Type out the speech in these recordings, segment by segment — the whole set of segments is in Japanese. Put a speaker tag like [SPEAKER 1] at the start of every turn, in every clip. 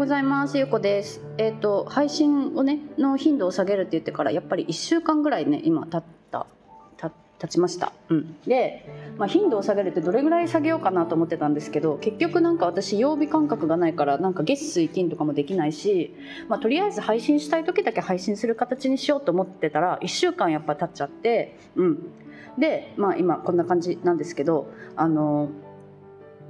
[SPEAKER 1] ございます。ゆうこです。えっ、と配信をねの頻度を下げるって言ってからやっぱり1週間ぐらいね今経った。た経ちました、うん、で、まあ、頻度を下げるってどれぐらい下げようかなと思ってたんですけど結局なんか私曜日感覚がないからなんか月水金とかもできないし、まあ、とりあえず配信したい時だけ配信する形にしようと思ってたら1週間やっぱ経っちゃってうん。でまあ今こんな感じなんですけどあの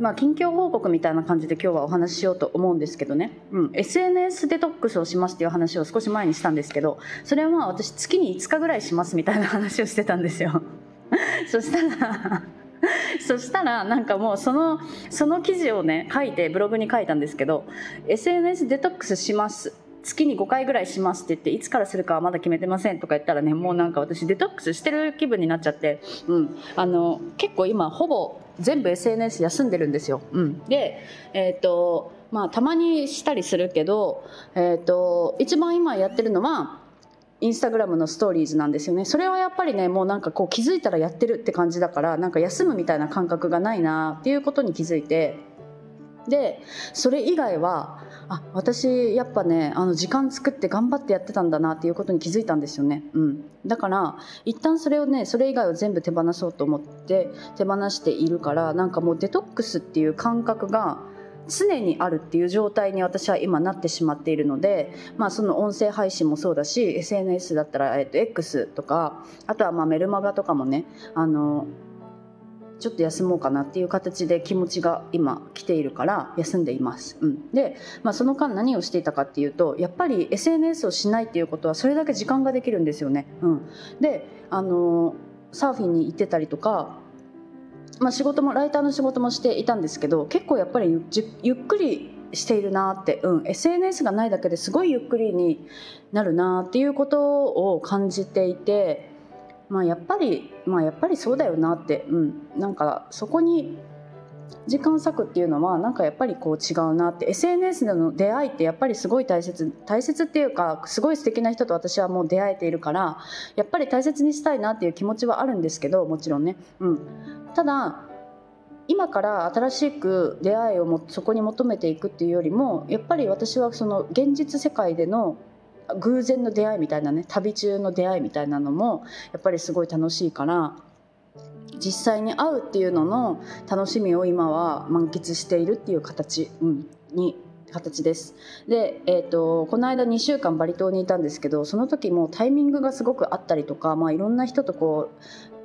[SPEAKER 1] まあ、近況報告みたいな感じで今日はお話ししようと思うんですけどね、うん、SNS デトックスをしますっていう話を少し前にしたんですけどそれはまあ私月に5日ぐらいしますみたいな話をしてたんですよ。そしたら そしたらなんかもうそのその記事をね書いてブログに書いたんですけど SNS デトックスします。月に5回ぐらいしますって言っていつからするかはまだ決めてませんとか言ったらねもうなんか私デトックスしてる気分になっちゃって、うん、あの結構今ほぼ全部 SNS 休んでるんですよ、うん、でえっ、とまあたまにしたりするけど、えっと一番今やってるのはインスタグラムのストーリーズなんですよね。それはやっぱりねもうなんかこう気づいたらやってるって感じだからなんか休むみたいな感覚がないなっていうことに気づいて。でそれ以外はあ私やっぱねあの時間作って頑張ってやってたんだなっていうことに気づいたんですよね、うん、だから一旦それをねそれ以外を全部手放そうと思って手放しているからなんかもうデトックスっていう感覚が常にあるっていう状態に私は今なってしまっているので、まあ、その音声配信もそうだし SNS だったら、えっと、X とかあとはまメルマガとかもねあのちょっと休もうかなっていう形で気持ちが今来ているから休んでいます、うん、で、まあ、その間何をしていたかっていうとやっぱり SNS をしないっていうことはそれだけ時間ができるんですよね、うん、であのサーフィンに行ってたりとかまあ、仕事もライターの仕事もしていたんですけど結構やっぱりゆゆっくりしているなって、うん、SNS がないだけですごいゆっくりになるなっていうことを感じていて、まあ、やっぱり、まあ、やっぱりそうだよなって、うん、なんかそこに時間割くっていうのはなんかやっぱりこう違うなって。SNS での出会いってやっぱりすごい大切大切っていうかすごい素敵な人と私はもう出会えているからやっぱり大切にしたいなっていう気持ちはあるんですけどもちろんね、うん、ただ今から新しく出会いをもそこに求めていくっていうよりもやっぱり私はその現実世界での偶然の出会いみたいなね旅中の出会いみたいなのもやっぱりすごい楽しいから実際に会うっていうのの楽しみを今は満喫しているっていう形、うん、に形です。で、えーと、この間2週間バリ島にいたんですけどその時もタイミングがすごくあったりとか、まあ、いろんな人とこう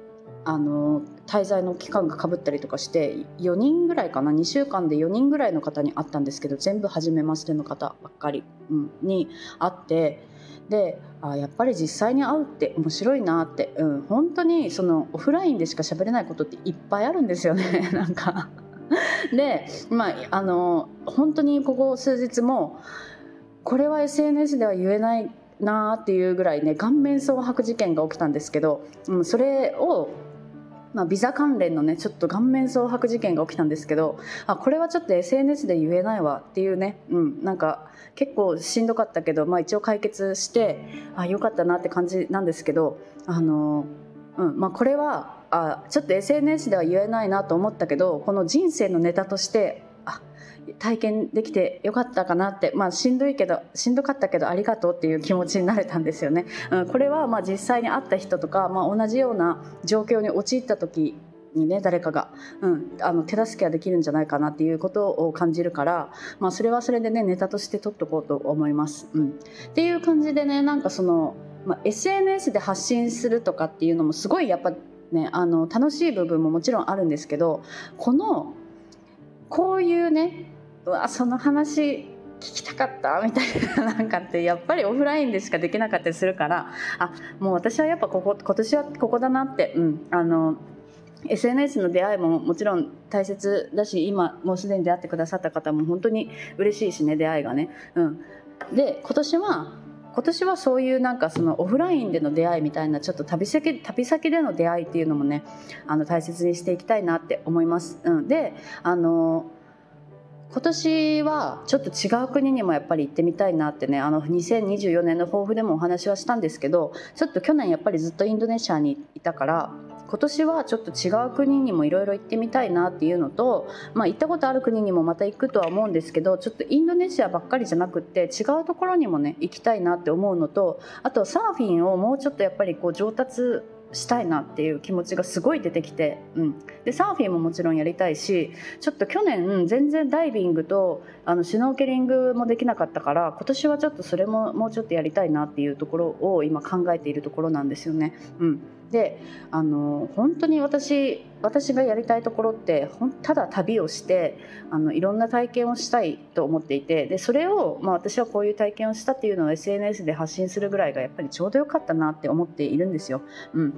[SPEAKER 1] あの滞在の期間がかぶったりとかして4人ぐらいかな？2週間で4人ぐらいの方に会ったんですけど全部初めましての方ばっかり、うん、に会ってであやっぱり実際に会うって面白いなって、うん、本当にそのオフラインでしか喋れないことっていっぱいあるんですよね なんか。でまああの本当にここ数日もこれは SNS では言えないなっていうぐらいね顔面蒼白事件が起きたんですけど、うん、それをまあ、ビザ関連のねちょっと顔面蒼白事件が起きたんですけどあこれはちょっと SNS で言えないわっていうね、うん、なんか結構しんどかったけど、まあ、一応解決してあよかったなって感じなんですけどあの、うんまあ、これはあちょっと SNS では言えないなと思ったけどこの人生のネタとして体験できてよかったかなって、まあ、しんどいけどしんどかったけどありがとうっていう気持ちになれたんですよね。うん、これはまあ実際に会った人とか、まあ、同じような状況に陥った時にね誰かが、うん、あの手助けができるんじゃないかなっていうことを感じるから、まあ、それはそれでねネタとして取っとこうと思います。うん、っていう感じでねなんかその、まあ、SNS で発信するとかっていうのもすごいやっぱねあの楽しい部分ももちろんあるんですけどこのこういうねうわその話聞きたかったみたいななんかってやっぱりオフラインでしかできなかったりするからあもう私はやっぱここ今年はここだなって、うん、あの SNS の出会いももちろん大切だし今もうすでに出会ってくださった方も本当に嬉しいしね出会いがね。うん、で今年は今年はそういうなんかそのオフラインでの出会いみたいなちょっと旅先旅先での出会いっていうのもねあの大切にしていきたいなって思います。うん、であの今年はちょっと違う国にもやっぱり行ってみたいなってねあの2024年の抱負でもお話はしたんですけどちょっと去年やっぱりずっとインドネシアにいたから今年はちょっと違う国にもいろいろ行ってみたいなっていうのと、まあ、行ったことある国にもまた行くとは思うんですけどちょっとインドネシアばっかりじゃなくって違うところにもね行きたいなって思うのとあとサーフィンをもうちょっとやっぱりこう上達したいなっていう気持ちがすごい出てきて、うん、でサーフィンももちろんやりたいしちょっと去年全然ダイビングとあのシュノーケリングもできなかったから今年はちょっとそれももうちょっとやりたいなっていうところを今考えているところなんですよね。うん、であの本当に私私がやりたいところってただ旅をしてあのいろんな体験をしたいと思っていてでそれを、まあ、私はこういう体験をしたっていうのを SNS で発信するぐらいがやっぱりちょうどよかったなって思っているんですよ。うん、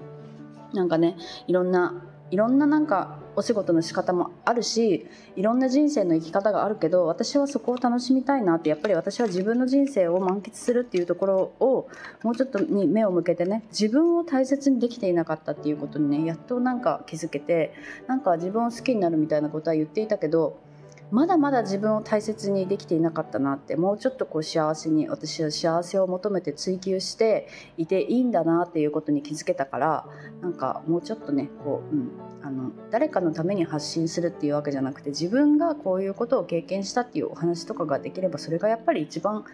[SPEAKER 1] なんかねいろんないろんななんかお仕事の仕方もあるしいろんな人生の生き方があるけど私はそこを楽しみたいなってやっぱり私は自分の人生を満喫するっていうところをもうちょっとに目を向けてね自分を大切にできていなかったっていうことにねやっとなんか気づけてなんか自分を好きになるみたいなことは言っていたけどまだまだ自分を大切にできていなかったなってもうちょっとこう幸せに私は幸せを求めて追求していていいんだなっていうことに気づけたからなんかもうちょっとねこう、うん、あの誰かのために発信するっていうわけじゃなくて自分がこういうことを経験したっていうお話とかができればそれがやっぱり一番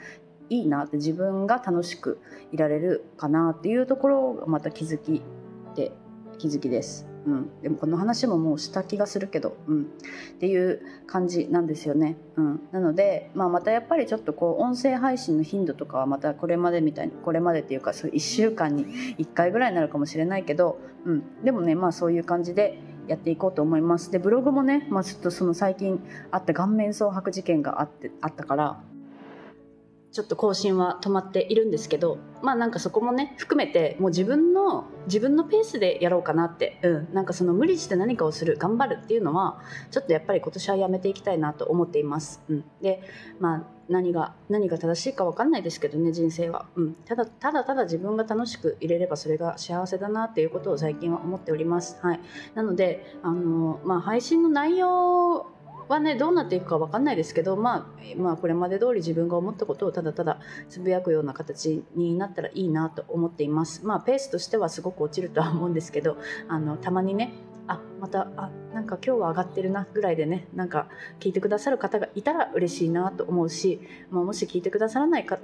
[SPEAKER 1] いいなって自分が楽しくいられるかなっていうところがまた気づきで気づきです。うん、でもこの話ももうした気がするけど、うん、っていう感じなんですよね。うん、なので、まあ、またやっぱりちょっとこう音声配信の頻度とかはまたこれまでみたいにこれまでっていうかそう1週間に1回ぐらいになるかもしれないけど、うん、でもねまあそういう感じでやっていこうと思います。でブログもね、まあ、ちょっとその最近あった顔面蒼白事件があってあったからちょっと更新は止まっているんですけどまあなんかそこもね含めてもう自分の自分のペースでやろうかなって、うん、なんかその無理して何かをする頑張るっていうのはちょっとやっぱり今年はやめていきたいなと思っています、うん、でまあ何が何が正しいか分かんないですけどね人生は、うん、ただただただ自分が楽しくいれればそれが幸せだなっていうことを最近は思っております、はい、なのであの、まあ、配信の内容はねどうなっていくか分かんないですけど、まあ、まあこれまで通り自分が思ったことをただただつぶやくような形になったらいいなと思っています。まあペースとしてはすごく落ちるとは思うんですけどあのたまにねあまたあなんか今日は上がってるなぐらいでねなんか聞いてくださる方がいたら嬉しいなと思うし、まあ、もし聞いてくださらないか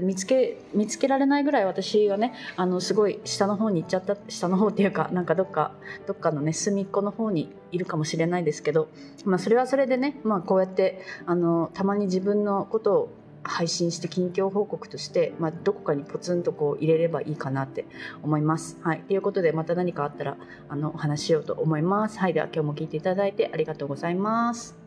[SPEAKER 1] 見つけ見つけられないぐらい私はねあのすごい下の方に行っちゃった下の方っていうかなんかどっかどっかのね隅っこの方にいるかもしれないですけど、まあ、それはそれでね、まあ、こうやってあのたまに自分のことを配信して近況報告として、まあ、どこかにポツンとこう入れればいいかなって思います。はい。ということで、また何かあったら、あの、お話しようと思います。はい。では、今日も聞いていただいてありがとうございます。